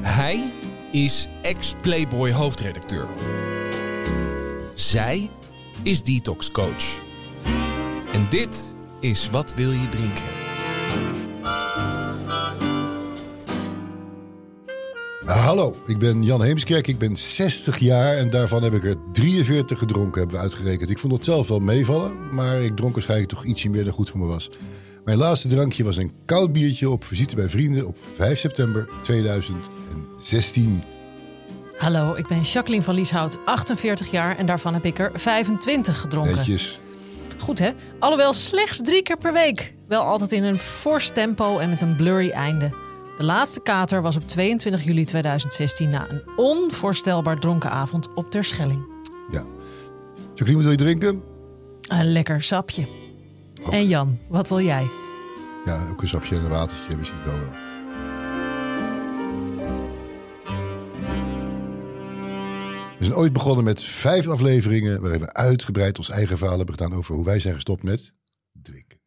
Hij is ex-Playboy hoofdredacteur. Zij is detox coach. En dit is Wat wil je drinken? Hallo, ik ben Jan Heemskerk. Ik ben 60 jaar en daarvan heb ik er 43 gedronken, hebben we uitgerekend. Ik vond het zelf wel meevallen, maar ik dronk waarschijnlijk toch ietsje meer dan goed voor me was. Mijn laatste drankje was een koud biertje op visite bij vrienden op 5 september 2016. Hallo, ik ben Jacqueline van Lieshout, 48 jaar en daarvan heb ik er 25 gedronken. Netjes. Goed hè? Alhoewel slechts drie keer per week. Wel altijd in een fors tempo en met een blurry einde. De laatste kater was op 22 juli 2016 na een onvoorstelbaar dronken avond op Terschelling. Ja. Jacqueline, wat wil je drinken? Een lekker sapje. En Jan, wat wil jij? Ja, ook een sapje en een watertje, misschien wel wel. We zijn ooit begonnen met vijf afleveringen waarin we uitgebreid ons eigen verhaal hebben gedaan over hoe wij zijn gestopt met drinken.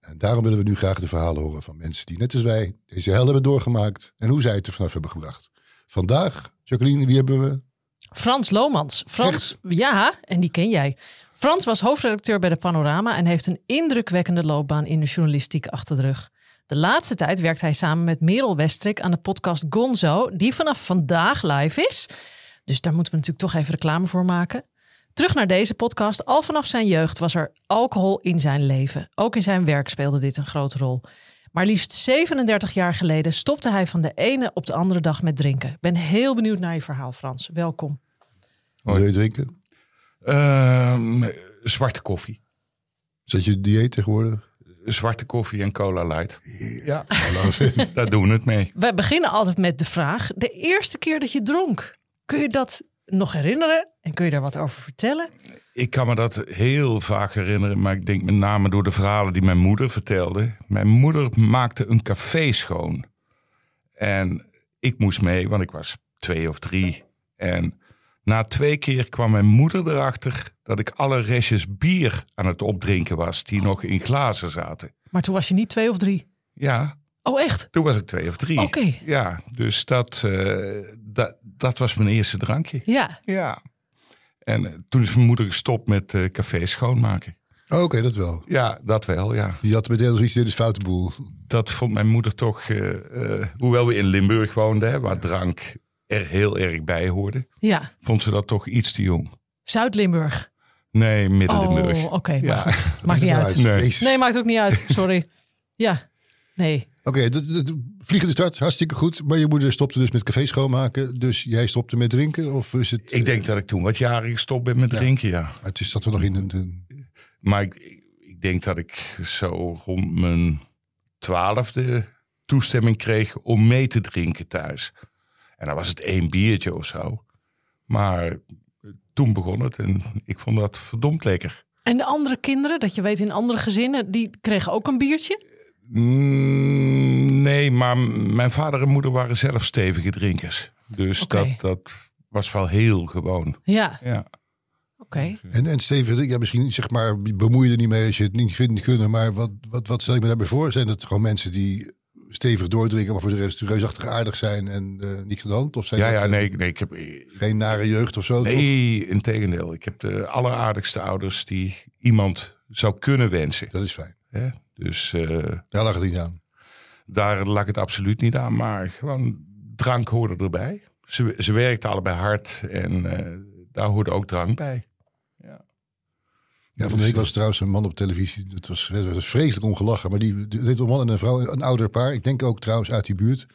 En daarom willen we nu graag de verhalen horen van mensen die net als wij deze hel hebben doorgemaakt en hoe zij het er vanaf hebben gebracht. Vandaag, Jacqueline, wie hebben we? Frans Lomans. Frans, ja, en die ken jij. Frans was hoofdredacteur bij de Panorama en heeft een indrukwekkende loopbaan in de journalistiek achter de rug. De laatste tijd werkt hij samen met Merel Westrik aan de podcast Gonzo, die vanaf vandaag live is. Dus daar moeten we natuurlijk toch even reclame voor maken. Terug naar deze podcast. Al vanaf zijn jeugd was er alcohol in zijn leven. Ook in zijn werk speelde dit een grote rol. Maar liefst 37 jaar geleden stopte hij van de ene op de andere dag met drinken. Ben heel benieuwd naar je verhaal, Frans. Welkom. Wil je drinken? Ehm, zwarte koffie. Zet je dieet tegenwoordig? Zwarte koffie en cola light. Ja, Hallo. daar doen we het mee. We beginnen altijd met de vraag: de eerste keer dat je dronk, kun je dat nog herinneren en kun je daar wat over vertellen? Ik kan me dat heel vaak herinneren, maar ik denk met name door de verhalen die mijn moeder vertelde. Mijn moeder maakte een café schoon. En ik moest mee, want ik was twee of drie. En na twee keer kwam mijn moeder erachter dat ik alle restjes bier aan het opdrinken was, die nog in glazen zaten. Maar toen was je niet twee of drie. Ja, Oh, echt? toen was ik twee of drie. Oké. Ja, dus dat, eh, dat, dat was mijn eerste drankje. Ja. Ja. En eh, toen is mijn moeder gestopt met eh café schoonmaken. Oh, Oké, dat wel. Ja, dat wel, ja. Je had meteen nog iets, dit is foute boel. Dat vond mijn moeder toch, eh, eh, hoewel we in Limburg woonden, hè, waar drank er heel erg bij hoorde, Ja. vond ze dat toch iets te jong. Zuid-Limburg. Nee, Midden-Limburg. Oh, oké. Ja. Maakt niet uit. Nee. Maakt ook niet uit. Sorry. Ja. Nee. Oké, dat- dat- vliegende start, hartstikke goed. Maar je moeder stopte dus met café schoonmaken. Dus jij stopte met drinken? Of is het... Ik denk dat ik toen wat jaren gestopt ben met drinken, ja. Het is dat we nog in een... een- Maar ik, ik denk dat ik zo rond mijn twaalfde toestemming kreeg om mee te drinken thuis. En dan was het één biertje of zo. Maar toen begon het en ik vond dat verdomd lekker. En de andere kinderen, dat je weet in andere gezinnen, die kregen ook een biertje? Mm, nee, maar mijn vader en moeder waren zelf stevige drinkers. Dus dat, dat was wel heel gewoon. Ja. Ja. Oké. En, en Steven, ja, misschien zeg maar, bemoei je er niet mee als je het niet vindt kunnen. Maar wat, wat, wat stel ik me daarbij voor? Zijn het gewoon mensen die stevig doordrinken, maar voor de rest reusachtig aardig zijn en eh niks aan de hand? Of zijn Ja, dat, ja, eh, nee, nee, ik heb, geen nare jeugd of zo? nee, in tegendeel. Ik heb de alleraardigste ouders die iemand zou kunnen wensen. Dat is fijn. Hè? Dus eh, Daar lag het niet aan. daar lag het absoluut niet aan. Maar gewoon drank hoorde erbij. Ze, ze werkten allebei hard en daar hoorde ook drank bij. Ja, van de week was er trouwens een man op televisie. Het was, het was vreselijk om gelachen. Maar die, dit een man en een vrouw, een ouder paar. Ik denk ook trouwens uit die buurt.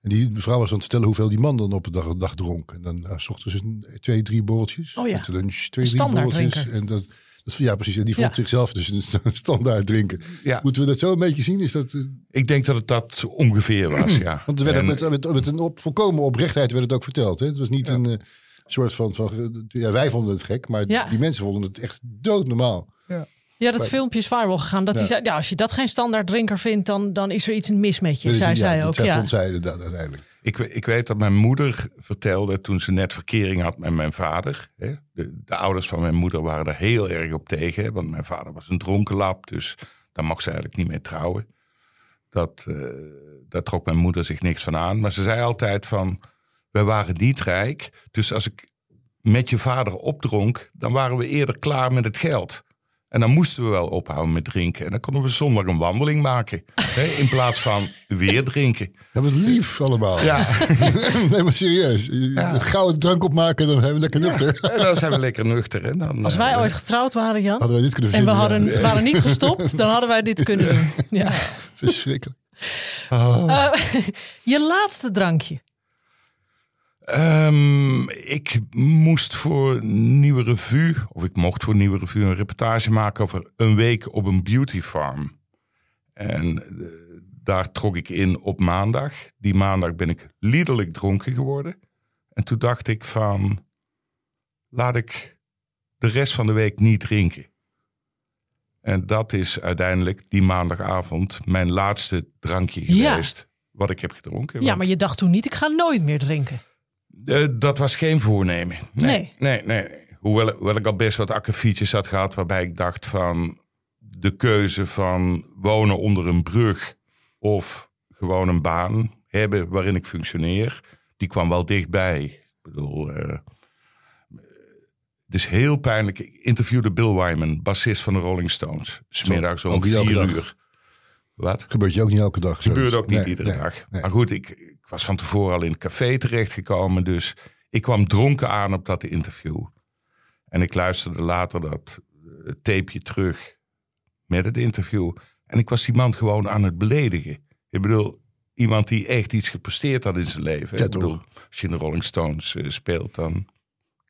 En die mevrouw was aan het stellen hoeveel die man dan op een dag, dag dronk. En dan uh, s ochtends een, twee, drie borreltjes. Oh ja. Met de lunch twee, Een drie borreltjes. En dat, dat, ja, precies. En die vond Ja. zichzelf dus een sta- standaard drinken. Ja. Moeten we dat zo een beetje zien? Is dat, eh, Ik denk dat het dat ongeveer was, ja. want er werd ook En- met, met, met een op, volkomen oprechtheid werd het ook verteld. Hè? Het was niet een eh, soort van, van... Ja, wij vonden het gek, maar Ja. die mensen vonden het echt doodnormaal. Ja, dat filmpje is viral gegaan. Dat hij zei, ja, als je dat geen standaard drinker vindt, dan, dan is er iets mis met je. Dat Zij ja, zei dat ook, zij ja. vond zij inderdaad uiteindelijk. Ik, ik weet dat mijn moeder vertelde toen ze net verkering had met mijn vader. Hè, de, de ouders van mijn moeder waren er heel erg op tegen. hè, Want mijn vader was een dronkenlap, dus daar mocht ze eigenlijk niet mee trouwen. Dat, uh, daar trok mijn moeder zich niks van aan. Maar ze zei altijd van, wij waren niet rijk. Dus als ik met je vader opdronk, dan waren we eerder klaar met het geld. En dan moesten we wel ophouden met drinken. En dan konden we zondag een wandeling maken. hè, in plaats van weer drinken. Dat was lief allemaal. Ja. nee, maar serieus. Ja. Gauw drank opmaken, dan zijn we lekker nuchter. Ja, dan zijn we lekker nuchter. En dan, Als wij uh, ooit getrouwd waren, Jan. Hadden wij dit kunnen En we hadden, waren niet gestopt, dan hadden wij dit kunnen doen. Ja. Verschrikkelijk. Oh. Uh, je laatste drankje. Um, ik moest voor Nieuwe Revue, of ik mocht voor Nieuwe Revue een reportage maken over een week op een beauty farm. En uh, daar trok ik in op maandag. Die maandag ben ik liederlijk dronken geworden. En toen dacht ik van, laat ik de rest van de week niet drinken. En dat is uiteindelijk die maandagavond mijn laatste drankje geweest. Ja. Wat ik heb gedronken. Ja, maar je dacht toen niet, ik ga nooit meer drinken. Uh, dat was geen voornemen. Nee. Nee, nee. nee. Hoewel, hoewel ik al best wat akkefietjes had gehad waarbij ik dacht van de keuze van wonen onder een brug of gewoon een baan hebben waarin ik functioneer, die kwam wel dichtbij. Ik bedoel, uh, het is heel pijnlijk. Ik interviewde Bill Wyman, bassist van de Rolling Stones. Smiddags om vier uur. Wat? Gebeurt je ook niet elke dag? Gebeurt ook niet nee, iedere nee, dag. Nee. Maar goed, ik, was van tevoren al in het café terechtgekomen. Dus ik kwam dronken aan op dat interview. En ik luisterde later dat uh, tapeje terug met het interview. En ik was die man gewoon aan het beledigen. Ik bedoel, iemand die echt iets gepresteerd had in zijn leven. Ja, ik bedoel, als je in de Rolling Stones uh, speelt, dan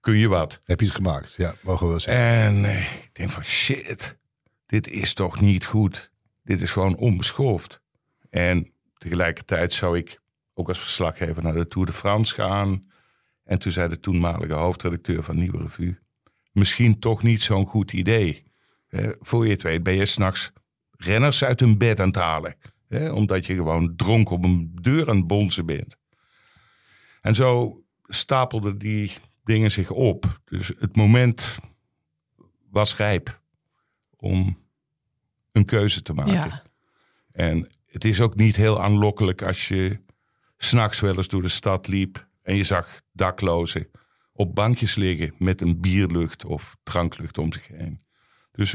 kun je wat. Heb je het gemaakt? Ja, mogen we wel zeggen. En uh, ik denk van shit, dit is toch niet goed. Dit is gewoon onbeschoft. En tegelijkertijd zou ik ook als verslaggever naar de Tour de France gaan. En toen zei de toenmalige hoofdredacteur van Nieuwe Revue... misschien toch niet zo'n goed idee. Voor je het weet ben je s'nachts renners uit hun bed aan het halen. Omdat je gewoon dronken op een deur aan het bonzen bent. En zo stapelden die dingen zich op. Dus het moment was rijp om een keuze te maken. Ja. En het is ook niet heel aanlokkelijk als je s'nachts wel eens door de stad liep en je zag daklozen op bankjes liggen met een bierlucht of dranklucht om zich heen. Dus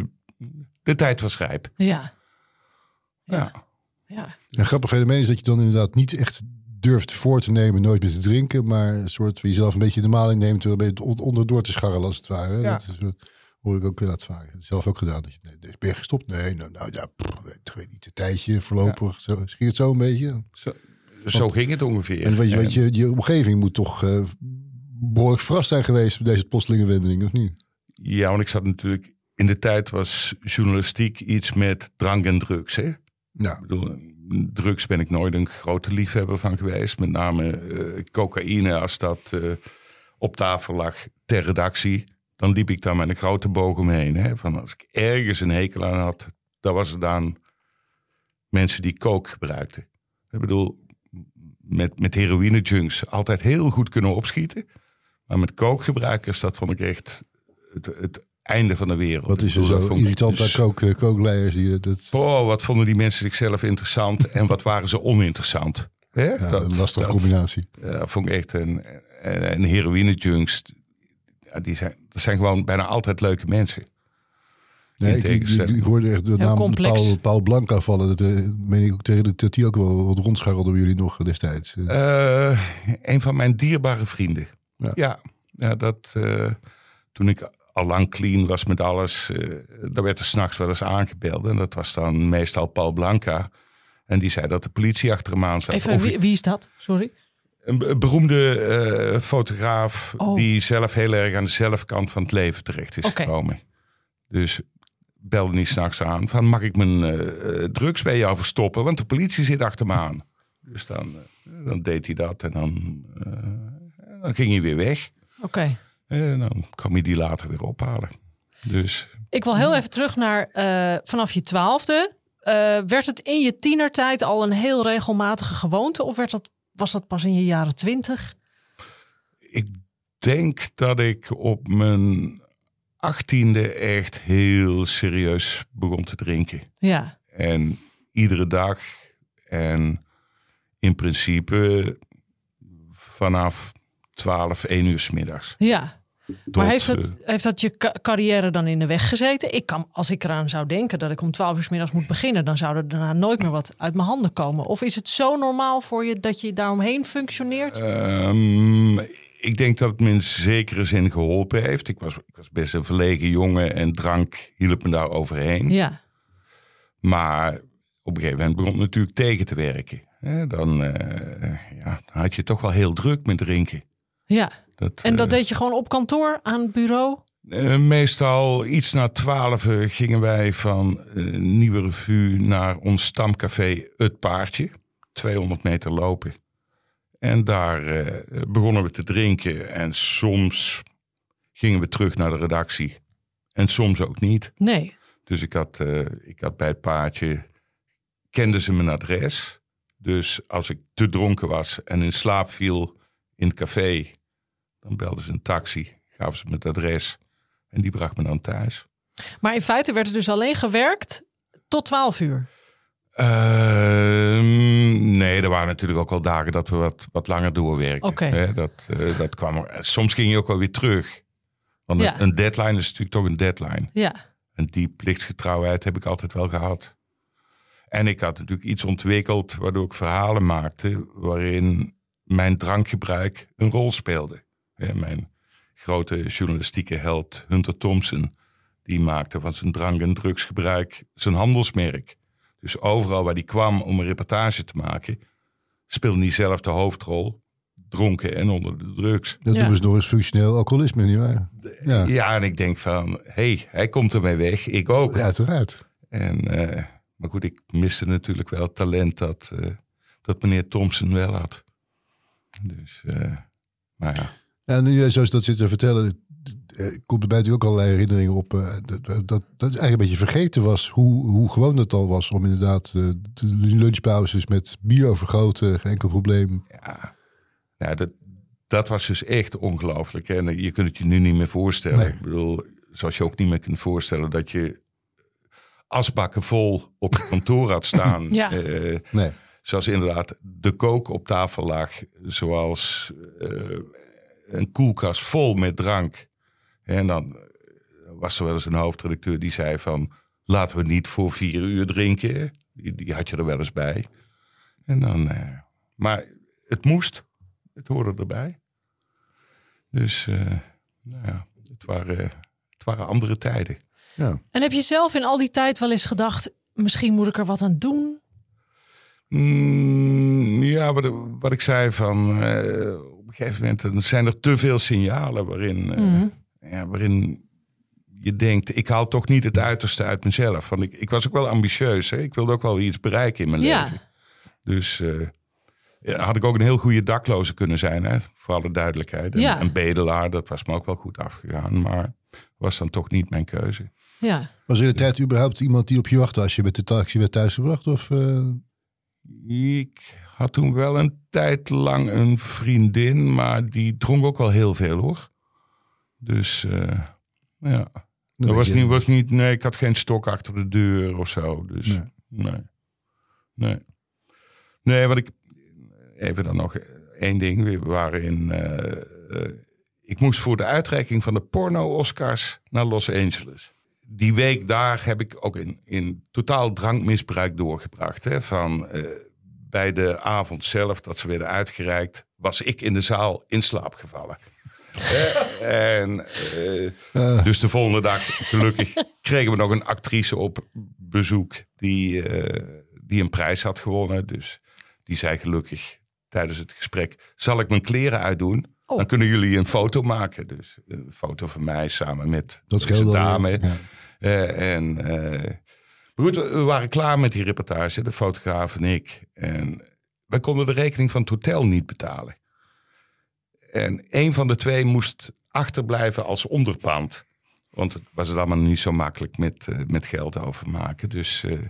de tijd was rijp. Ja. Ja. ja. Een grappig fenomeen is dat je dan inderdaad niet echt durft voor te nemen, nooit meer te drinken, maar een soort van jezelf een beetje in de maling neemt, terwijl je het onderdoor te scharrelen als het ware. Ja. Dat is, hoor ik ook in dat vaak. Zelf ook gedaan. Dat je, nee, ben je gestopt? Nee, nou, nou ja, pff, weet, weet niet, een tijdje voorlopig. Ja. Zo, schiet het zo een beetje? Zo, zo Want, ging het ongeveer. En weet je, weet je, je omgeving moet toch uh, behoorlijk verrast zijn geweest met deze plotselinge wending, of niet? Ja, want ik zat natuurlijk... In de tijd was journalistiek iets met drank en drugs, hè? Ja. Ik bedoel, drugs ben ik nooit een grote liefhebber van geweest. Met name uh, cocaïne, als dat uh, op tafel lag ter redactie. Dan liep ik daar met een grote boog omheen. Hè? Van als ik ergens een hekel aan had, dan was het dan mensen die coke gebruikten. Ik bedoel, met, met heroïne junks altijd heel goed kunnen opschieten. Maar met kookgebruikers, dat vond ik echt het, het einde van de wereld. Wat is er zo irritant aan kook, kookleiders? Die, dat... Oh, wat vonden die mensen zichzelf interessant en wat waren ze oninteressant? Hè? Ja, dat, een lastige dat, combinatie. Ja, vond ik echt een, een, een heroïne junks. Ja, die zijn, dat zijn gewoon bijna altijd leuke mensen. Nee, ik, ik, ik, hoorde echt de naam Paul, Paul Blanca vallen. Dat uh, meen ik ook tegen de, dat die ook wel wat rondscharrelde bij jullie nog destijds. Uh, een van mijn dierbare vrienden. Ja, ja, ja dat uh, toen ik al lang clean was met alles, daar werd er s'nachts wel eens aangebeld. En dat was dan meestal Paul Blanca. En die zei dat de politie achter hem aan zat. Even, wie, wie is dat? Sorry. Een beroemde fotograaf oh. die zelf heel erg aan de zelfkant van het leven terecht is okay. gekomen. Dus belde niet s'nachts aan van mag ik mijn uh, drugs bij jou verstoppen, want de politie zit achter me aan. Dus dan, uh, dan deed hij dat en dan, uh, dan ging hij weer weg. Oké. Okay. En dan kwam hij die later weer ophalen. Dus. Ik wil heel even terug naar vanaf je twaalfde. werd het in je tienertijd al een heel regelmatige gewoonte of werd dat, was dat pas in je jaren twintig? Ik denk dat ik op mijn achttiende echt heel serieus begon te drinken. Ja. En iedere dag En in principe vanaf 12, 1 uur s middags. Ja. Tot, maar heeft, het, eh, heeft dat je ca- carrière dan in de weg gezeten? Ik kan, als ik eraan zou denken dat ik om 12 uur 's middags moet beginnen, dan zou er daarna nooit meer wat uit mijn handen komen. Of is het zo normaal voor je dat je daaromheen functioneert? Ehm, ik denk dat het me in zekere zin geholpen heeft. Ik was, ik was best een verlegen jongen en drank hielp me daar overheen. ja. Maar op een gegeven moment begon het natuurlijk tegen te werken. Dan, eh, ja, dan had je toch wel heel druk met drinken. ja. Dat, En dat eh, deed je gewoon op kantoor aan het bureau? eh, meestal iets na twaalf gingen wij van Nieuwe Revue naar ons stamcafé Het Paardje. 200 meter lopen. En daar eh, begonnen we te drinken. En soms gingen we terug naar de redactie. En soms ook niet. Nee. Dus ik had, eh, ik had bij het paardje, kenden ze mijn adres. Dus als ik te dronken was en in slaap viel in het café, dan belden ze een taxi, gaven ze me het adres en die bracht me dan thuis. Maar in feite werd er dus alleen gewerkt tot 12 uur. Ehm, nee, er waren natuurlijk ook wel dagen dat we wat, wat langer doorwerkten. Oké. Hè, dat, eh, dat kwam er. Soms ging je ook wel weer terug. Want Ja. een- deadline is natuurlijk toch een deadline. Ja. En die plichtsgetrouwheid heb ik altijd wel gehad. En ik had natuurlijk iets ontwikkeld waardoor ik verhalen maakte waarin mijn drankgebruik een rol speelde. Ja, mijn grote journalistieke held Hunter Thompson, die maakte van zijn drank- en drugsgebruik zijn handelsmerk. Dus overal waar hij kwam om een reportage te maken, speelde hij zelf de hoofdrol, dronken en onder de drugs. Dat Ja. noemen ze nog eens functioneel alcoholisme, nietwaar? Ja, Ja, en ik denk van, hé, hey, hij komt ermee weg, ik ook. ja uiteraard. En, eh, maar goed, ik miste natuurlijk wel het talent dat, eh, dat meneer Thompson wel had. Dus, eh, maar ja. En nu jij zo dat zit te vertellen, eh, komt er bij natuurlijk ook allerlei herinneringen op. eh, dat, dat, dat het eigenlijk een beetje vergeten was hoe, hoe gewoon het al was om inderdaad eh, de lunchpauzes met bier overgoten, geen enkel probleem. ja, ja dat, dat was dus echt ongelooflijk. hè. En je kunt het je nu niet meer voorstellen. Nee. Ik bedoel, zoals je ook niet meer kunt voorstellen dat je asbakken vol op je kantoor had staan. Ja. Eh, Nee. zoals inderdaad de kook op tafel lag. Zoals eh, een koelkast vol met drank. En dan eh, was er wel eens een hoofdredacteur die zei van... laten we niet voor vier uur drinken. Die, die had je er wel eens bij. En dan, eh, maar het moest. Het hoorde erbij. Dus eh, nou ja, het waren, het waren andere tijden. Ja. En heb je zelf in al die tijd wel eens gedacht, misschien moet ik er wat aan doen? Mm, ja, wat, wat ik zei van eh, op een gegeven moment zijn er te veel signalen waarin, eh, Mhm. Ja, waarin je denkt, ik haal toch niet het uiterste uit mezelf. Want ik, ik was ook wel ambitieus. Hè? Ik wilde ook wel iets bereiken in mijn Ja. leven. Dus eh, ja, had ik ook een heel goede dakloze kunnen zijn, hè? voor alle duidelijkheid. En, Ja. en bedelaar, dat was me ook wel goed afgegaan. Maar was dan toch niet mijn keuze. Ja. Was er in de tijd überhaupt iemand die op je wachtte als je met de taxi werd thuisgebracht? Of, eh, Ik had toen wel een tijd lang een vriendin, maar die dronk ook wel heel veel hoor. Dus eh, ja, dat was niet, was niet, nee, ik had geen stok achter de deur of zo. Dus Nee. nee, nee. Nee, wat ik, even dan nog één ding. We waren in, eh, ik moest voor de uitreiking van de porno-Oscars naar Los Angeles. Die week daar heb ik ook in, in totaal drankmisbruik doorgebracht. Hè, van eh, bij de avond zelf dat ze werden uitgereikt, was ik in de zaal in slaap gevallen. Hè, en, eh, Dus de volgende dag, gelukkig, kregen we nog een actrice op bezoek die, eh, die een prijs had gewonnen. Dus die zei gelukkig tijdens het gesprek, zal ik mijn kleren uitdoen? Oh. Dan kunnen jullie een foto maken. Dus een foto van mij samen met Dat deze scheelde. dame. Ja. Eh, en, eh, maar goed, we we waren klaar met die reportage, de fotograaf en ik. En wij konden de rekening van het hotel niet betalen. En een van de twee moest achterblijven als onderpand. Want het was het allemaal niet zo makkelijk met, eh, met geld overmaken. Dus eh, eh,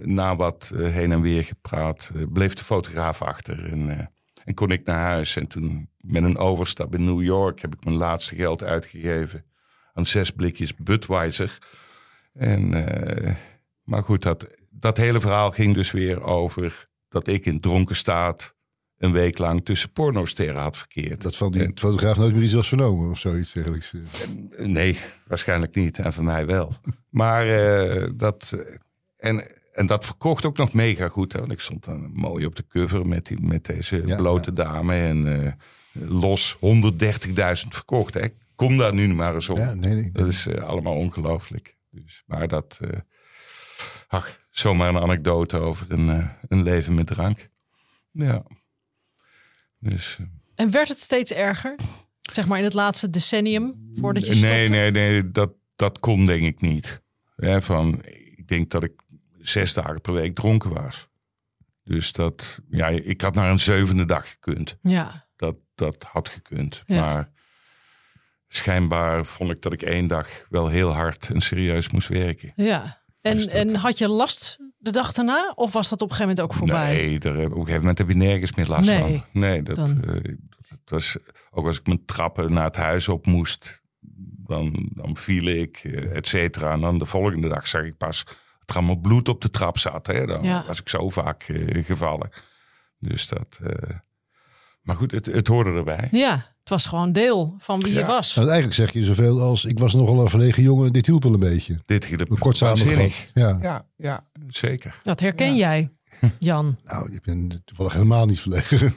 na wat heen en weer gepraat, bleef de fotograaf achter. En, en kon ik naar huis. En toen met een overstap in New York heb ik mijn laatste geld uitgegeven aan zes blikjes Budweiser. En, maar goed, dat, dat hele verhaal ging dus weer over dat ik in dronken staat een week lang tussen pornosterren had verkeerd. Dat van die fotograaf nooit meer iets was vernomen of zoiets eigenlijk. Nee, waarschijnlijk niet. En van mij wel. Maar uh, dat... En, en dat verkocht ook nog mega goed. Hè? Want ik stond dan mooi op de cover met, die, met deze blote dame. En uh, los 130.000 verkocht. Hè? Kom daar nu maar eens op. Ja, nee, nee, Dat is uh, allemaal ongelooflijk. Dus, maar dat... ach, zomaar een anekdote over een, een leven met drank. Ja. Dus, eh, en werd het steeds erger? Zeg maar in het laatste decennium voordat je stopte? Nee, nee, nee, dat, dat kon denk ik niet. Ja, van, ik denk dat ik zes dagen per week dronken was. Dus dat, ja, ik had naar een zevende dag gekund. Ja. Dat, dat had gekund. Maar schijnbaar vond ik dat ik één dag wel heel hard en serieus moest werken. Ja. En, dus en had je last de dag daarna? Of was dat op een gegeven moment ook voorbij? Nee, er, op een gegeven moment heb je nergens meer last van. Nee, dat, uh, dat, was ook als ik mijn trappen naar het huis op moest, dan, dan viel ik, eh, et cetera. En dan de volgende dag zag ik pas dat er allemaal bloed op de trap zat. Hè. Dan was ik zo vaak uh, gevallen. Dus dat. maar goed, het, het hoorde erbij. Ja. Het was gewoon deel van wie je was. Nou, eigenlijk zeg je zoveel als ik was nogal een verlegen jongen. Dit hielp wel een beetje. Dit hielp kort samengevat. Ja. ja, ja, zeker. Dat herken jij, Jan. nou, ik ben toevallig helemaal niet verlegen.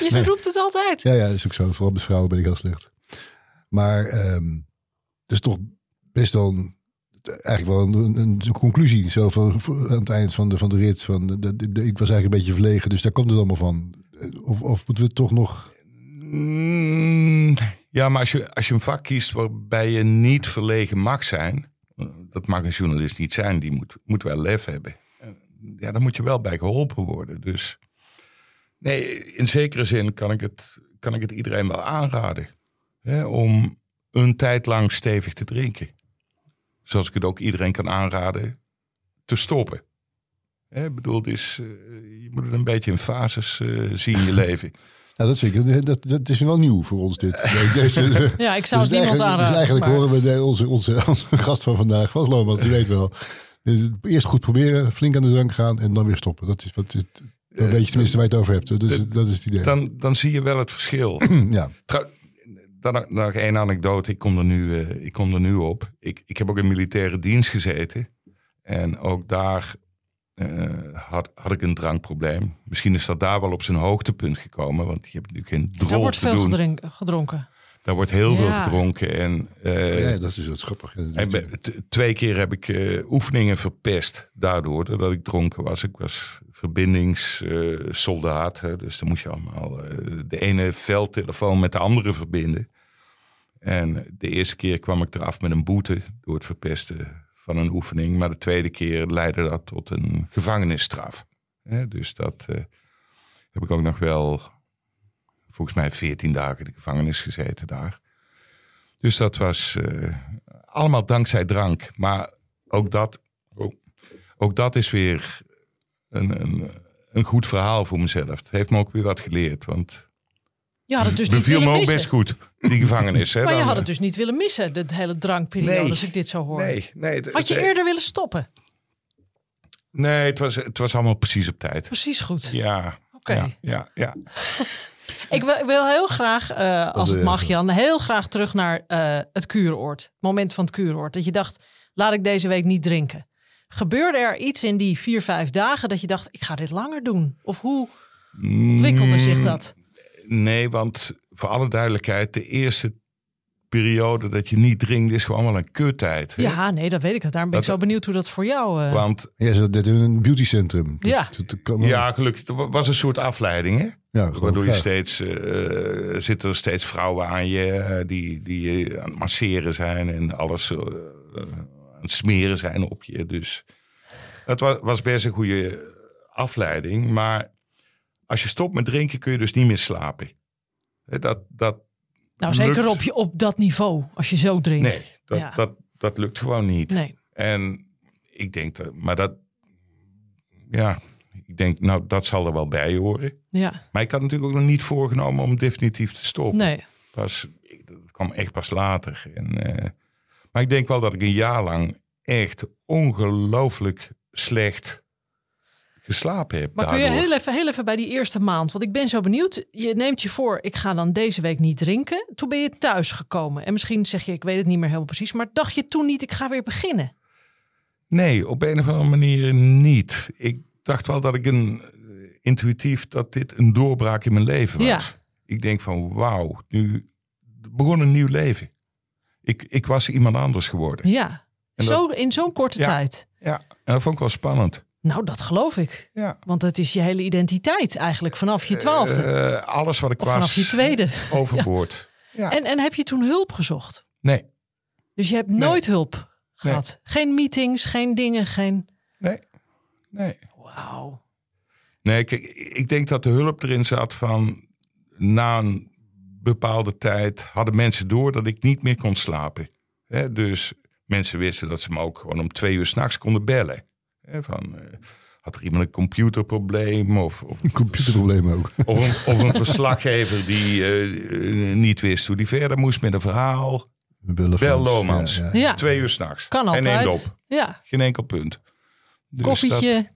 je nee. roept het altijd. Ja, ja, dat is ook zo. Vooral met vrouwen ben ik heel slecht. Maar um, het is toch best wel eigenlijk wel een, een, conclusie. Zo van, aan het eind van de, van de rit. Van de, de, ik was eigenlijk een beetje verlegen. Dus daar komt het allemaal van. Of, of moeten we toch nog Mm, ja, maar als je, als je een vak kiest waarbij je niet verlegen mag zijn, dat mag een journalist niet zijn, die moet, moet wel lef hebben. Ja, daar moet je wel bij geholpen worden. Dus nee, in zekere zin kan ik het, kan ik het iedereen wel aanraden hè, om een tijd lang stevig te drinken. Zoals ik het ook iedereen kan aanraden te stoppen. Ik bedoel, is, uh, je moet het een beetje in fases uh, zien in je leven. Nou, dat, vind ik, dat, dat is wel nieuw voor ons dit. Deze, ja, ik zou dus het niemand aanraden. Dus eigenlijk horen we de, onze, onze, onze gast van vandaag, Vas Lohman, die weet wel. Dus eerst goed proberen, flink aan de drank gaan en dan weer stoppen. Dat is wat is, dan weet je tenminste waar je het over hebt. Dus, dat is het idee. Dan, dan zie je wel het verschil. ja. dan nog één anekdote. Ik kom er nu, uh, ik kom er nu op. Ik, ik heb ook in militaire dienst gezeten. En ook daar uh, had, had ik een drankprobleem. Misschien is dat daar wel op zijn hoogtepunt gekomen, want je hebt natuurlijk geen dronk Daar wordt veel doen. gedronken. Daar wordt heel veel gedronken. En, uh, ja, dat is wat grappig. En twee keer heb ik uh, oefeningen verpest daardoor, doordat ik dronken was. Ik was verbindingssoldaat, dus dan moest je allemaal de ene veldtelefoon met de andere verbinden. En de eerste keer kwam ik eraf met een boete door het verpesten van een oefening. Maar de tweede keer leidde dat tot een gevangenisstraf. dus dat uh, heb ik ook nog wel, volgens mij, 14 dagen in de gevangenis gezeten daar. Dus dat was uh, allemaal dankzij drank. Maar ook dat, ook, ook dat is weer een, een, een goed verhaal voor mezelf. Het heeft me ook weer wat geleerd. Want je had het dus Beviel me ook best goed, die gevangenis. Hè, maar je had het eh. dus niet willen missen, de hele drankperiode, nee, als ik dit zo hoor. Nee, nee, had je eerder willen stoppen? Nee, het was, het was allemaal precies op tijd. Precies goed. Ja. Oké. Ja, ja, ik, wil, wil, heel graag, uh, als het mag Jan, heel graag terug naar uh, het kuuroord. Moment van het kuuroord. Dat je dacht, laat ik deze week niet drinken. Gebeurde er iets in die vier, vijf dagen dat je dacht, ik ga dit langer doen? Of hoe ontwikkelde zich mm, dat? Nee, want voor alle duidelijkheid, de eerste periode dat je niet drinkt is gewoon wel een kuttijd. Ja, nee, dat weet ik. Daarom ben ik zo benieuwd hoe dat voor jou... Uh... Want... Ja, ze dit in een beautycentrum. Ja. ja, gelukkig. Het was een soort afleiding, hè? Ja, Waardoor je steeds... Uh, zitten er steeds vrouwen aan je uh, die, die aan het masseren zijn en alles aan het smeren zijn op je. Dus het was, was best een goede afleiding. Maar als je stopt met drinken kun je dus niet meer slapen. Dat, dat nou, zeker op, je, op dat niveau, als je zo drinkt. Nee, dat, dat, dat lukt gewoon niet. Nee. En ik denk, dat, maar dat, ja, ik denk, nou, dat zal er wel bij horen. Ja. Maar ik had natuurlijk ook nog niet voorgenomen om definitief te stoppen. Nee. Pas, dat kwam echt pas later. En, uh, maar ik denk wel dat ik een jaar lang echt ongelooflijk slecht geslapen heb. Maar kun je heel even, heel even bij die eerste maand? Want ik ben zo benieuwd. Je neemt je voor, ik ga dan deze week niet drinken. Toen ben je thuis gekomen. En misschien zeg je, ik weet het niet meer helemaal precies. Maar dacht je toen niet, ik ga weer beginnen? Nee, op een of andere manier niet. Ik dacht wel dat ik een intuïtief dat dit een doorbraak in mijn leven was. Ja. Ik denk van wauw, nu begon een nieuw leven. Ik, ik was iemand anders geworden. Ja, En zo, in zo'n korte Ja. tijd. Ja, en dat vond ik wel spannend. Nou, dat geloof ik. Ja. Want het is je hele identiteit eigenlijk vanaf je twaalfde. Eh, alles wat ik of was vanaf je tweede. overboord. Ja. En, en heb je toen hulp gezocht? Nee, Dus je hebt nooit hulp gehad? Geen meetings, geen dingen, geen... nee, nee. Wauw. Nee, kijk, ik denk dat de hulp erin zat van na een bepaalde tijd hadden mensen door dat ik niet meer kon slapen. Hè, dus mensen wisten dat ze me ook gewoon om twee uur s'nachts konden bellen. Hè, van, eh, had er iemand een computerprobleem of, of, Computerprobleem ook. of, een, of een verslaggever die eh, eh, niet wist hoe die verder moest met een verhaal. Bellen Bel. Lomans. Ja, ja. Ja, Twee uur s'nachts. kan En één altijd. dop. Ja, Geen enkel punt. Dus koffietje.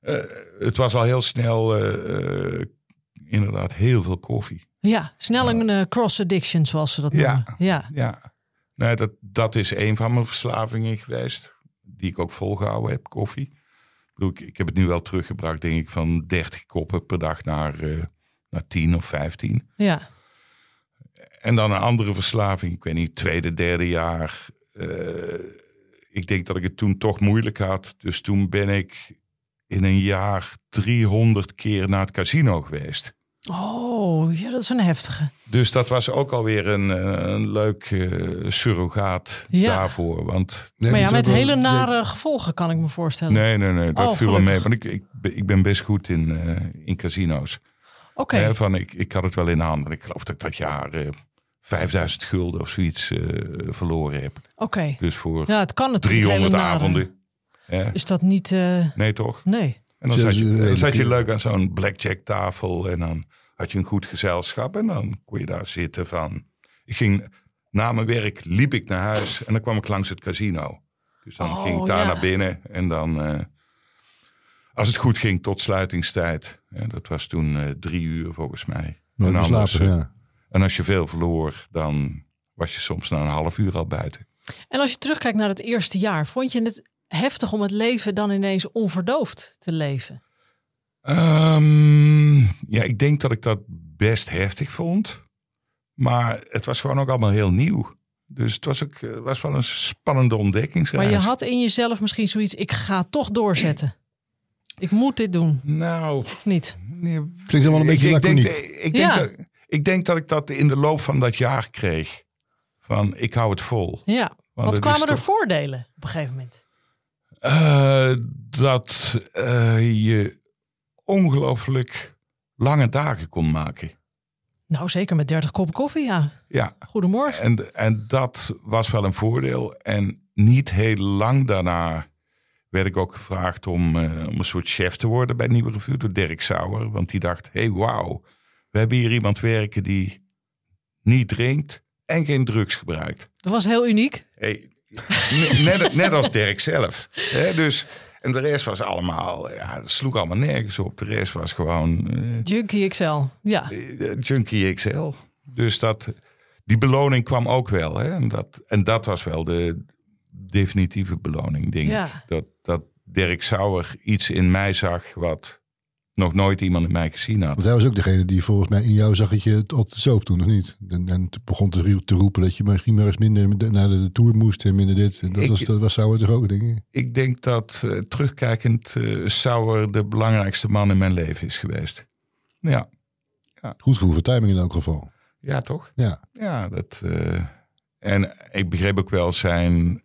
dat, eh, het was al heel snel inderdaad heel veel koffie. Ja, snel een eh, cross addiction zoals ze dat Ja. noemen. Ja. Ja, nee, dat, dat is een van mijn verslavingen geweest. Die ik ook volgehouden heb, koffie. Ik, bedoel, ik, ik heb het nu wel teruggebracht, denk ik, van 30 koppen per dag naar, eh, naar 10 of 15. ja. En dan een andere verslaving, ik weet niet, tweede, derde jaar. Eh, ik denk dat ik het toen toch moeilijk had. Dus toen ben ik in een jaar 300 keer naar het casino geweest. Oh, ja, dat is een heftige. Dus dat was ook alweer een, eh, een leuk eh, surrogaat Ja. daarvoor. Want Nee, maar ja, met hele nare gevolgen kan ik me voorstellen. nee, nee, nee, dat Oh, viel wel mee. Want ik, ik, ben- ik ben best goed in, eh, in casino's. Oké, van, ik, ik had het wel in de hand. Ik geloof dat ik dat jaar eh 5000 gulden of zoiets eh, verloren heb. oké. Dus voor Ja, het kan natuurlijk 300 hele nare. avonden. Hè? Is dat niet... eh, Nee, toch? nee. En dan zat je, uur dan zat je redelijk, leuk aan zo'n blackjack tafel. En dan had je een goed gezelschap. En dan kon je daar zitten van... Ik ging na mijn werk, liep ik naar huis. En dan kwam ik langs het casino. Dus dan Oh, ging ik daar ja. naar binnen. En dan, eh, als het goed ging, tot sluitingstijd. Ja, dat was toen eh, drie uur volgens mij. Nooit en, anders, eh, ja. en als je veel verloor, dan was je soms na een half uur al buiten. En als je terugkijkt naar het eerste jaar, vond je het heftig om het leven dan ineens onverdoofd te leven? Ehm, ja, ik denk dat ik dat best heftig vond. Maar het was gewoon ook allemaal heel nieuw. Dus het was, ook, eh, was wel een spannende ontdekkingsreis. Maar je had in jezelf misschien zoiets, ik ga toch doorzetten. Ik moet dit doen, Nou, of niet? nee, Klinkt helemaal een beetje ik, ik, denk, ik, denk Ja. dat, ik denk dat ik dat in de loop van dat jaar kreeg. Van, ik hou het vol. Ja, Want het kwamen er toch- voordelen op een gegeven moment? Eh, dat eh, je ongelooflijk lange dagen kon maken. Nou, zeker met 30 koppen koffie, ja. Ja, Goedemorgen. En, en dat was wel een voordeel. En niet heel lang daarna werd ik ook gevraagd om, eh, om een soort chef te worden bij Nieuwe Revue door Dirk Sauer. Want die dacht, hé hey, wauw, we hebben hier iemand werken die niet drinkt en geen drugs gebruikt. Dat was heel uniek. Hey, net, net als Dirk zelf. Hè, dus, en de rest was allemaal, ja, het sloeg allemaal nergens op. De rest was gewoon eh, Junkie XL, ja. eh, Junkie XL. Dus dat, die beloning kwam ook wel. Hè? En, dat, en dat was wel de definitieve beloning, denk Ja. ik. Dat, dat Dirk Sauer iets in mij zag wat nog nooit iemand in mij gezien had. Want hij was ook degene die volgens mij in jou zag dat je het altijd zoop toen, of niet? En, en begon te, roepen dat je misschien maar eens minder naar de, Tour moest en minder dit. En dat, Ik- was, dat was Sauer toch ook, denk ik? Ik denk dat eh, terugkijkend eh Sauer de belangrijkste man in mijn leven is geweest. Ja, Goed gevoel voor timing in elk geval. ja toch? Ja. Ja, dat. eh, en ik begreep ook wel zijn,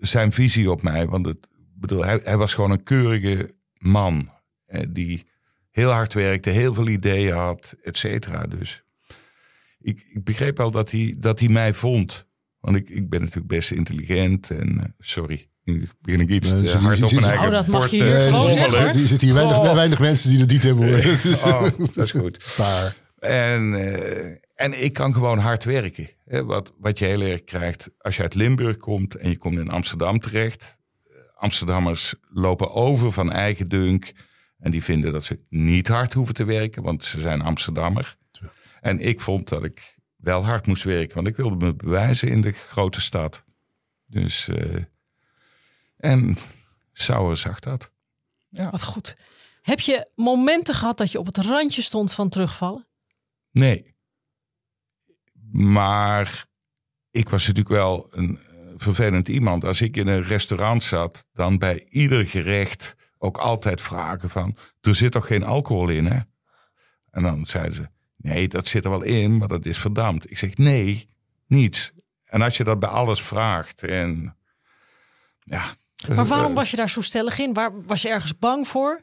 zijn visie op mij. Want het, bedoel, hij, hij was gewoon een keurige man. eh, die heel hard werkte, heel veel ideeën had, et cetera. Dus ik, ik begreep wel dat hij, dat hij mij vond. Want ik, ik ben natuurlijk best intelligent. En eh, sorry, nu begin ik iets hard op mijn eigen Nou, dat mag je hier gewoon er zeggen, er zitten hier weinig, Oh. weinig mensen die dat niet hebben. hoor. Dat is Oh, dat is goed. Paar. En, eh, en ik kan gewoon hard werken. Hè, wat, wat je heel erg krijgt als je uit Limburg komt en je komt in Amsterdam terecht. Amsterdammers lopen over van eigen dunk. En die vinden dat ze niet hard hoeven te werken, want ze zijn Amsterdammer. En ik vond dat ik wel hard moest werken, want ik wilde me bewijzen in de grote stad. Dus, uh, en Sauer zag dat. Ja. Wat goed. Heb je momenten gehad dat je op het randje stond van terugvallen? Nee. Maar ik was natuurlijk wel een vervelend iemand. Als ik in een restaurant zat, dan bij ieder gerecht ook altijd vragen van... er zit toch geen alcohol in, hè? En dan zeiden ze, nee, dat zit er wel in, maar dat is verdampt. Ik zeg, nee, niets. En als je dat bij alles vraagt en... Ja, maar waarom was je daar zo stellig in? Waar, was je ergens bang voor?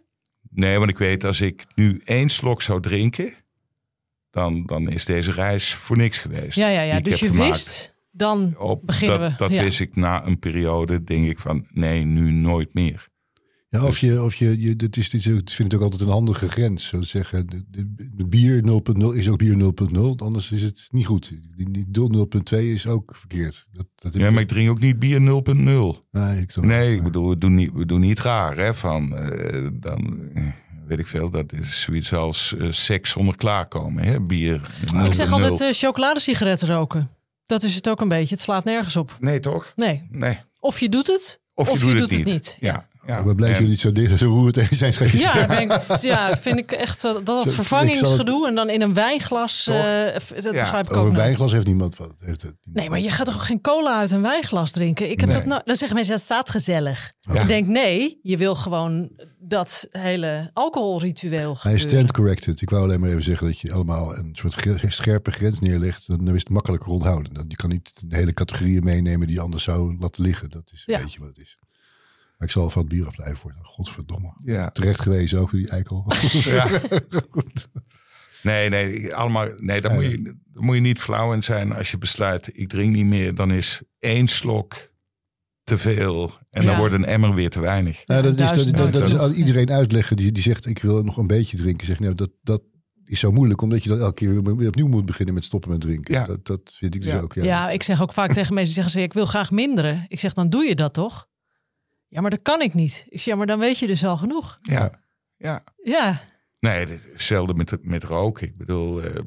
Nee, want ik weet als ik nu één slok zou drinken, dan, dan is deze reis voor niks geweest. Ja, ja, ja. Dus je wist, dan Op, beginnen dat, we. Dat wist ik na een periode, denk ik van nee, nu nooit meer. Ja, of je, of je, je dit is, dit vind ik ook altijd een handige grens. Zo zeggen, de, de bier 0.0 is ook bier 0.0, anders is het niet goed. Die 0.2 is ook verkeerd. Dat, dat ja, maar ik drink ook niet bier 0.0. Nee, ik, nee, ik bedoel, we doen niet, we doen niet raar, hè, van uh, dan weet ik veel, dat is zoiets als uh, seks zonder klaarkomen, hè, bier. ik zeg altijd uh, chocoladesigaretten roken. Dat is het ook een beetje. Het slaat nergens op. Nee, toch? Nee. nee. Of je doet het, of, je, doet, het, niet. Ja. Ja, maar blijven jullie niet zo dicht zo roerend eens zijn. Ja, ben ik, ja, vind ik echt dat dat vervangingsgedoe en dan in een wijnglas. Uh, dat ja. begrijp ik ook. een wijnglas heeft niemand wat. Heeft het Nee, maar je gaat toch geen cola uit een wijnglas drinken? Ik heb dat nou, dan zeggen mensen dat staat gezellig. Ja. Ik denk nee, je wil gewoon dat hele alcoholritueel. Hij stand corrected. Ik wou alleen maar even zeggen dat je allemaal een soort scherpe grens neerlegt. Dan is het makkelijker onthouden. Dan, je kan niet de hele categorieën meenemen die je anders zou laten liggen. Dat is een beetje wat het is. Maar ik zal van het bier afblijven worden. Godverdomme. Ja. Terecht geweest ook, die eikel. Ja. nee, nee, allemaal, nee dan, moet je, dan moet je niet flauw in zijn als je besluit, ik drink niet meer. Dan is één slok te veel. En dan wordt een emmer weer te weinig. Ja, dat, is, dat, dat, dat, is aan iedereen uitleggen die, die zegt, ik wil nog een beetje drinken. Zeg, nou, dat, dat is zo moeilijk, omdat je dan elke keer weer opnieuw moet beginnen met stoppen met drinken. Ja. Dat, dat vind ik dus ook. Ja. ja, ik zeg ook vaak tegen mensen die zeggen, ik wil graag minderen. Ik zeg, dan doe je dat toch? Ja, maar dat kan ik niet. Ik zeg, ja, maar dan weet je dus al genoeg. Ja. Ja. Ja. Nee, hetzelfde met, met roken. Ik bedoel, uh,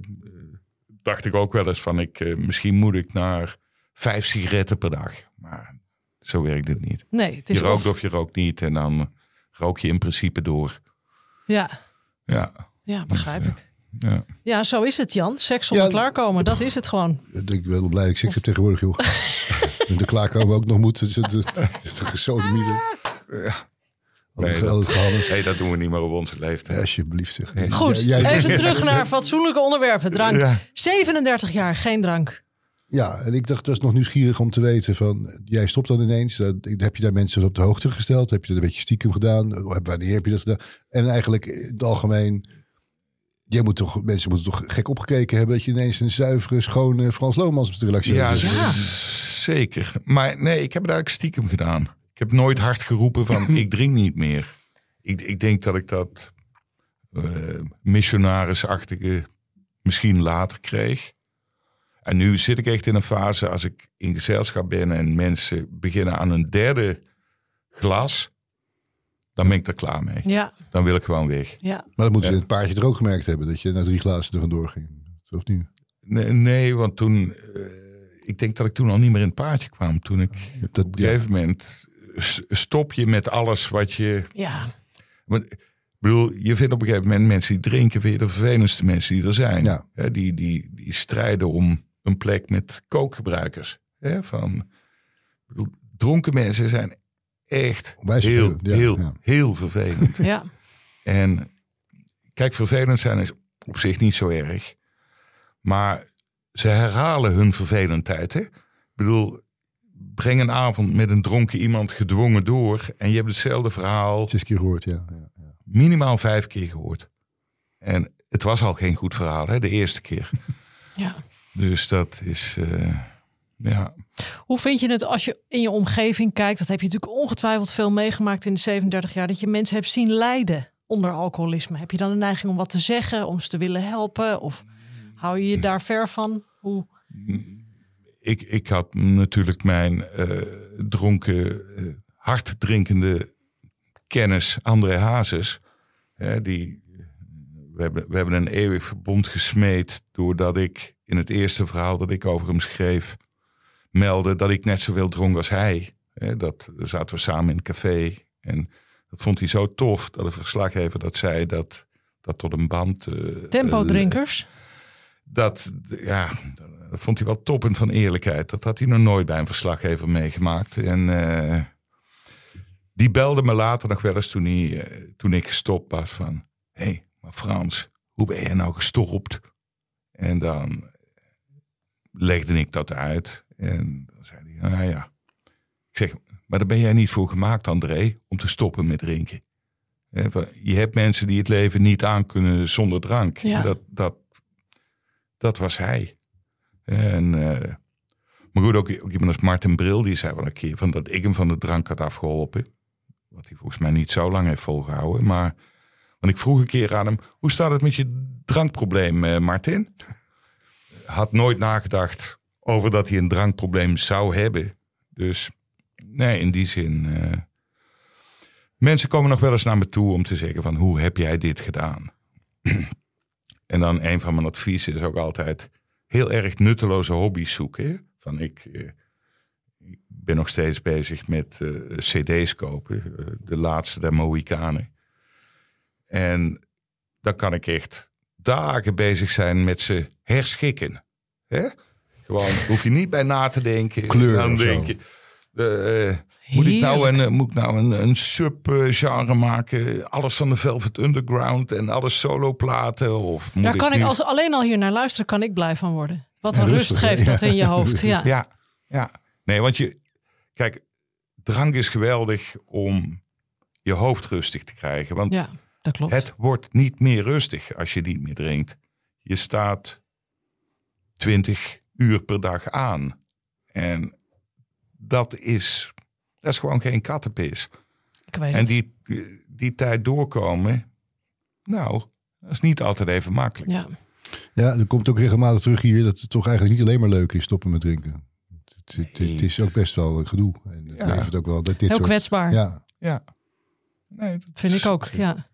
dacht ik ook wel eens van, ik, uh, misschien moet ik naar vijf sigaretten per dag. Maar zo werkt het niet. Nee, het is je rookt of... je rookt niet en dan rook je in principe door. Ja. Ja. Ja, begrijp ik. Ja. ja, zo is het, Jan. Seks zonder ja, klaarkomen, dat is het gewoon. Ik ben wel blij dat ik seks heb tegenwoordig, joh. de klaarkomen ook nog moet. Het is de gesodemieter. Ja. Nee, dat, nee, dat doen we niet meer op onze leeftijd. Ja, alsjeblieft zeg. Goed, even terug naar fatsoenlijke onderwerpen. Drank. 37 jaar, geen drank. Ja, en ik dacht, dat is nog nieuwsgierig om te weten van, jij stopt dan ineens. heb je daar mensen op de hoogte gesteld? Heb je dat een beetje stiekem gedaan? Wanneer heb je dat gedaan? En eigenlijk in het algemeen, Jij moet toch, mensen moeten toch gek opgekeken hebben dat je ineens een zuivere, schone Frans Lomans op de redactie ja, ja, zeker. Maar nee, ik heb het eigenlijk stiekem gedaan. Ik heb nooit hard geroepen van ik drink niet meer. Ik, ik denk dat ik dat uh, missionarisachtige misschien later kreeg. En nu zit ik echt in een fase als ik in gezelschap ben en mensen beginnen aan een derde glas dan ben ik er klaar mee. Ja. Dan wil ik gewoon weg. Ja. Maar dan moeten ze het paardje er ook gemerkt hebben dat je na drie glazen er vandoor ging. Of niet? Nee, nee want toen, uh, ik denk dat ik toen al niet meer in het paardje kwam. Toen ik dat, op een gegeven moment stop je met alles wat je. Ja. Want, ik bedoel, je vindt op een gegeven moment mensen die drinken, vind je de vervelendste mensen die er zijn. Ja. die, die, die strijden om een plek met kookgebruikers. Hè, van, bedoel, dronken mensen zijn echt heel, heel, heel vervelend. Ja. En kijk, vervelend zijn is op zich niet zo erg. Maar ze herhalen hun vervelendheid. Hè? Ik bedoel, breng een avond met een dronken iemand gedwongen door. En je hebt hetzelfde verhaal. Zes keer gehoord, ja. ja, ja. Minimaal vijf keer gehoord. En het was al geen goed verhaal, hè, de eerste keer. Ja. Dus dat is. Uh, ja. Hoe vind je het als je in je omgeving kijkt? Dat heb je natuurlijk ongetwijfeld veel meegemaakt in de 37 jaar. Dat je mensen hebt zien lijden onder alcoholisme. Heb je dan een neiging om wat te zeggen, om ze te willen helpen? Of Hou je je daar ver van? Hoe? Ik, ik had natuurlijk mijn uh, dronken, uh, harddrinkende kennis André Hazes. Hè, die, we, hebben, we hebben een eeuwig verbond gesmeed doordat ik in het eerste verhaal dat ik over hem schreef meldde dat ik net zoveel dronk als hij. Dat zaten we samen in het café en dat vond hij zo tof dat de verslaggever dat zei dat dat tot een band. Uh, Tempo-drinkers? dat, ja, dat vond hij wel toppend van eerlijkheid. Dat had hij nog nooit bij een verslaggever meegemaakt. En uh, die belde me later nog wel eens toen, hij, toen ik gestopt was van... Hé, hey, maar Frans, hoe ben je nou gestopt? En dan legde ik dat uit. En dan zei hij, nou ja. Ik zeg, maar daar ben jij niet voor gemaakt, André, om te stoppen met drinken. Je hebt mensen die het leven niet aankunnen zonder drank. Ja. Dat, dat, dat was hij. En, uh, maar goed, ook, ook, iemand als Martin Bril, die zei wel een keer van dat ik hem van de drank had afgeholpen. Wat hij volgens mij niet zo lang heeft volgehouden. Maar, want ik vroeg een keer aan hem, hoe staat het met je drankprobleem, uh, Martin? Had nooit nagedacht over dat hij een drankprobleem zou hebben. Dus nee, in die zin... Uh, Mensen komen nog wel eens naar me toe om te zeggen van hoe heb jij dit gedaan? en dan een van mijn adviezen is ook altijd heel erg nutteloze hobby's zoeken. Van ik, ik ben nog steeds bezig met uh, cd's kopen, de laatste der Mohikanen. En dan kan ik echt dagen bezig zijn met ze herschikken. Hè? Gewoon, hoef je niet bij na te denken. Kleur dan denk je, uh, moet ik nou een, moet ik nou een, een sub-genre maken? Alles van de Velvet Underground en alles soloplaten? Of moet Daar kan ik, nu... als alleen al hier naar luisteren, kan ik blij van worden. Wat een ja, rust geeft dat in je hoofd. Ja. ja, ja. Nee, want je, kijk, drank is geweldig om je hoofd rustig te krijgen. Want ja, dat klopt. het wordt niet meer rustig als je niet meer drinkt. Je staat 20 uur per dag aan. En dat is, dat is gewoon geen kattenpis. Ik weet en die, die tijd doorkomen, nou, dat is niet altijd even makkelijk. Ja. Ja, er komt ook regelmatig terug hier dat het toch eigenlijk niet alleen maar leuk is stoppen met drinken. Het, het, het is ook best wel een gedoe. En het Ja. levert ook wel dat dit Heel soort, kwetsbaar. Ja, Ja. Nee, dat Vind is- ik ook, ja.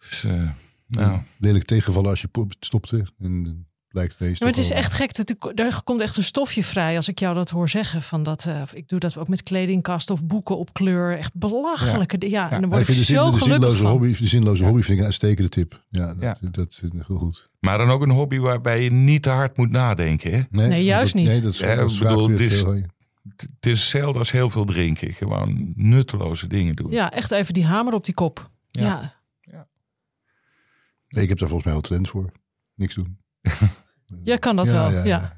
is, eh, nou, lelijk tegenvallen als je stopte. En het Ja, maar het is echt gek. Dat, er komt echt een stofje vrij als ik jou dat hoor zeggen. Van dat, eh, ik doe dat ook met kledingkasten of boeken op kleur. Echt belachelijke dingen. Ja, en dan word ik ik, vind de, zo de gelukkig zinloze van. hobby, de zinloze hobby vind ik een uitstekende tip. Ja, dat, is heel goed. maar dan ook een hobby waarbij je niet te hard moet nadenken. Hè? Nee, juist dat, niet. Nee, dat is, Ja, dat ik vraagt bedoel, weer dit is- veel je. Het het is hetzelfde als heel veel drinken. Gewoon nutteloze dingen doen. Ja, echt even die hamer op die kop. Ja. Ja, Nee, ik heb daar volgens mij wel talent voor. Niks doen. jij kan dat wel. Ja,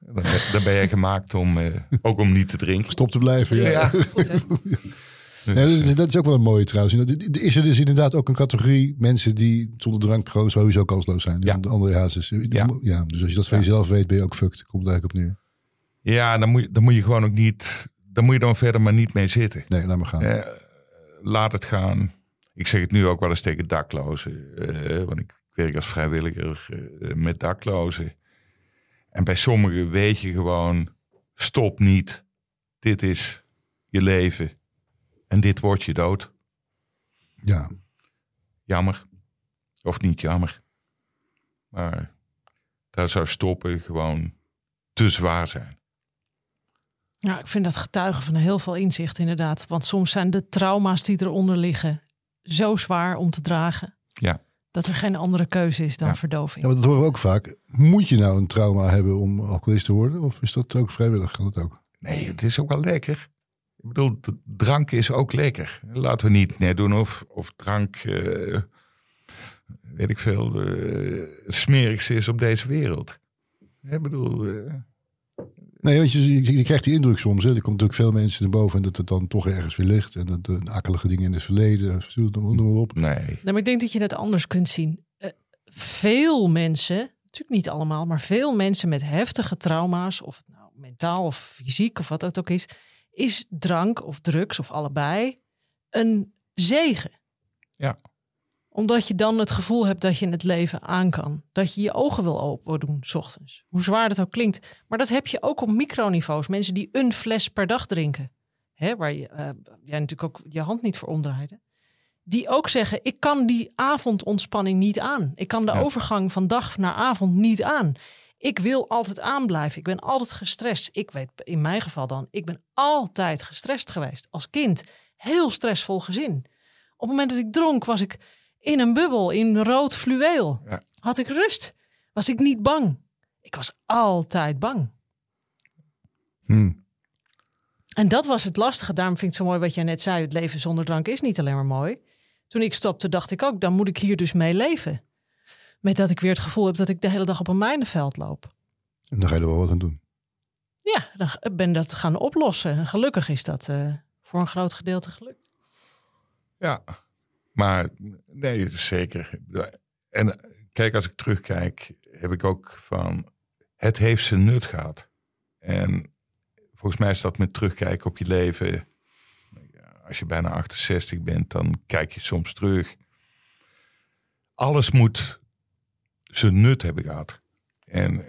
Dan, dan ben je gemaakt om eh, ook om niet te drinken. Stop te blijven. Ja. Goed, hè? Dus, Nee, dat, is ook wel een mooie trouwens. Is er dus inderdaad ook een categorie mensen die zonder drank gewoon sowieso kansloos zijn. Ja. De andere hazes. Ja. Ja. dus als je dat van Ja. jezelf weet, ben je ook fucked. Komt er eigenlijk op neer. Ja, dan moet, je, dan moet je gewoon ook niet. Dan moet je dan verder maar niet mee zitten. Nee, laat maar gaan. Eh, laat het gaan. Ik zeg het nu ook wel eens tegen daklozen. eh, want ik werk als vrijwilliger eh, met daklozen. En bij sommigen weet je gewoon: stop niet. Dit is je leven. En dit wordt je dood. Ja. Jammer. Of niet jammer. Maar daar zou stoppen gewoon te zwaar zijn. Ja, ik vind dat getuigen van heel veel inzicht inderdaad. Want soms zijn de trauma's die eronder liggen zo zwaar om te dragen. Ja. Dat er geen andere keuze is dan Ja. verdoving. ja, maar dat horen we ook vaak. Moet je nou een trauma hebben om alcoholist te worden? Of is dat ook vrijwillig? Kan dat ook? Nee, het is ook wel lekker. Ik bedoel, drank is ook lekker. Laten we niet net doen of, of drank, eh, weet ik veel, eh, het smerigste is op deze wereld. Ik bedoel, eh, Nee, weet je, je, je krijgt die indruk soms. Hè. Er komt natuurlijk veel mensen naar boven en dat het dan toch ergens weer ligt. En dat de akelige dingen in het verleden. Noem noem maar op. nee. Nee, maar ik denk dat je het anders kunt zien. Eh, veel mensen, natuurlijk niet allemaal, maar veel mensen met heftige trauma's, of het nou mentaal of fysiek of wat het ook is, is drank of drugs of allebei een zegen. Ja. Omdat je dan het gevoel hebt dat je het leven aan kan. Dat je je ogen wil open doen, s ochtends. Hoe zwaar dat ook klinkt. Maar dat heb je ook op microniveaus. Mensen die een fles per dag drinken. Hè, waar je, uh, jij natuurlijk ook je hand niet voor omdraaide. Die ook zeggen, ik kan die avondontspanning niet aan. Ik kan de overgang van dag naar avond niet aan. Ik wil altijd aanblijven. Ik ben altijd gestrest. Ik weet in mijn geval dan, ik ben altijd gestrest geweest. Als kind. Heel stressvol gezin. Op het moment dat ik dronk, was ik in een bubbel, in rood fluweel. Ja. Had ik rust. Was ik niet bang. Ik was altijd bang. Hmm. En dat was het lastige. Daarom vind ik het zo mooi wat jij net zei. Het leven zonder drank is niet alleen maar mooi. Toen ik stopte, dacht ik ook, dan moet ik hier dus mee leven. Met dat ik weer het gevoel heb dat ik de hele dag op een mijnenveld loop. En dan ga je er wel wat aan doen. Ja, dan ben dat gaan oplossen. En gelukkig is dat uh, voor een groot gedeelte gelukt. Ja, maar nee, zeker. En kijk, als ik terugkijk, heb ik ook van... Het heeft zijn nut gehad. En volgens mij is dat met terugkijken op je leven... Als je bijna 68 bent, dan kijk je soms terug. Alles moet zijn nut hebben gehad. En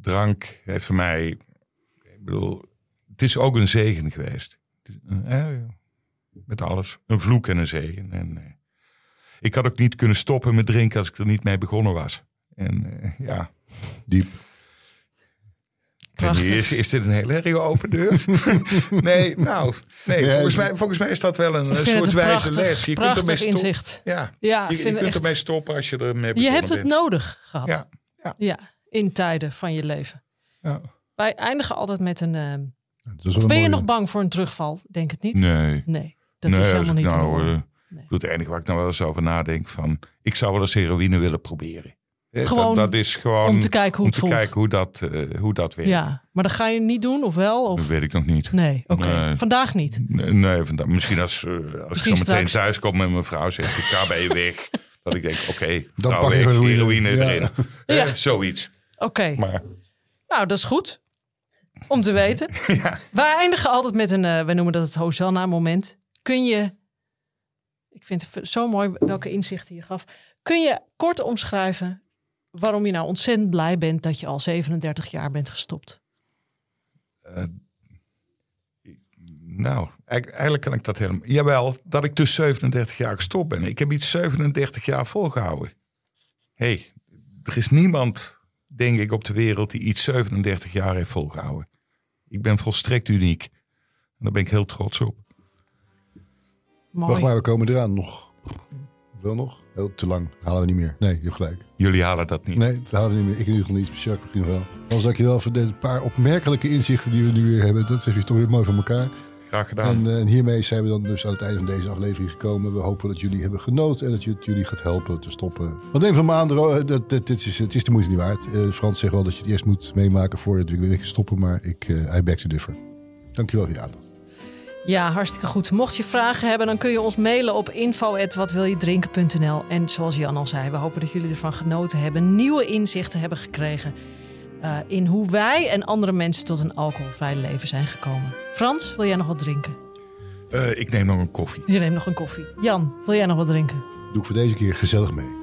drank heeft voor mij, ik bedoel, het is ook een zegen geweest. Met alles. Een vloek en een zegen. En, eh, ik had ook niet kunnen stoppen met drinken als ik er niet mee begonnen was. En eh, ja. Diep. Is, is dit een hele erg open deur? nee, nou, nee, volgens, mij, volgens mij is dat wel een, soort wijze les. Je kunt ermee stoppen. inzicht. Ja, ja je, je kunt ermee stoppen als je ermee Je hebt het nodig gehad. Ja, ja. ja, in tijden van je leven. Ja. Wij eindigen altijd met een... Uh, of ben je nog bang voor een terugval? Denk het niet. Nee. Nee, dat is helemaal niet. Nou, uh, nee. Het enige waar ik nou wel eens over nadenk van... Ik zou wel eens heroïne willen proberen. Gewoon dat, is gewoon om te kijken hoe, om te kijken hoe, dat, uh, hoe dat werkt. Ja, maar dat ga je niet doen, of wel? Of? Dat weet ik nog niet. Nee, oké. Vandaag niet? Nee, nee vandaag, misschien als, uh, als ik zo meteen thuis kom met mijn vrouw zegt, ik ga bij je weg. dat ik denk, oké, okay, dan pak je heroïne, erin. Ja. zoiets. Oké. Maar Nou, dat is goed. Om te weten. ja. Wij eindigen altijd met een, uh, wij noemen dat het Hosanna-moment. Kun je, ik vind het zo mooi welke inzichten je gaf. Kun je kort omschrijven waarom je nou ontzettend blij bent dat je al 37 jaar bent gestopt? Uh, nou, eigenlijk kan ik dat helemaal. Jawel, dat ik dus 37 jaar gestopt ben. Ik heb iets 37 jaar volgehouden. hey, er is niemand, denk ik, op de wereld die iets 37 jaar heeft volgehouden. Ik ben volstrekt uniek. En daar ben ik heel trots op. Mooi. Wacht maar, we komen eraan nog. Wel nog? Heel te lang. Halen we niet meer. Nee, je hebt gelijk. Jullie halen dat niet? Nee, dat halen we niet meer. Ik in ieder geval niet. Jacques misschien wel. Dan dank je wel voor deze paar opmerkelijke inzichten die we nu weer hebben. Dat heb je toch weer mooi van elkaar. Graag gedaan. En, uh, en, hiermee zijn we dan dus aan het einde van deze aflevering gekomen. We hopen dat jullie hebben genoten en dat het jullie gaat helpen te stoppen. Want een van maanden, uh, dat, dat, dit is, het is de moeite niet waard. Uh, Frans zegt wel dat je het eerst moet meemaken voordat we weer stoppen. Maar ik, uh, I back to differ. Dankjewel voor je aandacht. Ja, hartstikke goed. Mocht je vragen hebben, dan kun je ons mailen op info.watwiljedrinken.nl. En zoals Jan al zei, we hopen dat jullie ervan genoten hebben. Nieuwe inzichten hebben gekregen uh, in hoe wij en andere mensen tot een alcoholvrij leven zijn gekomen. Frans, wil jij nog wat drinken? Uh, ik neem nog een koffie. Je neemt nog een koffie. Jan, wil jij nog wat drinken? Doe ik voor deze keer gezellig mee.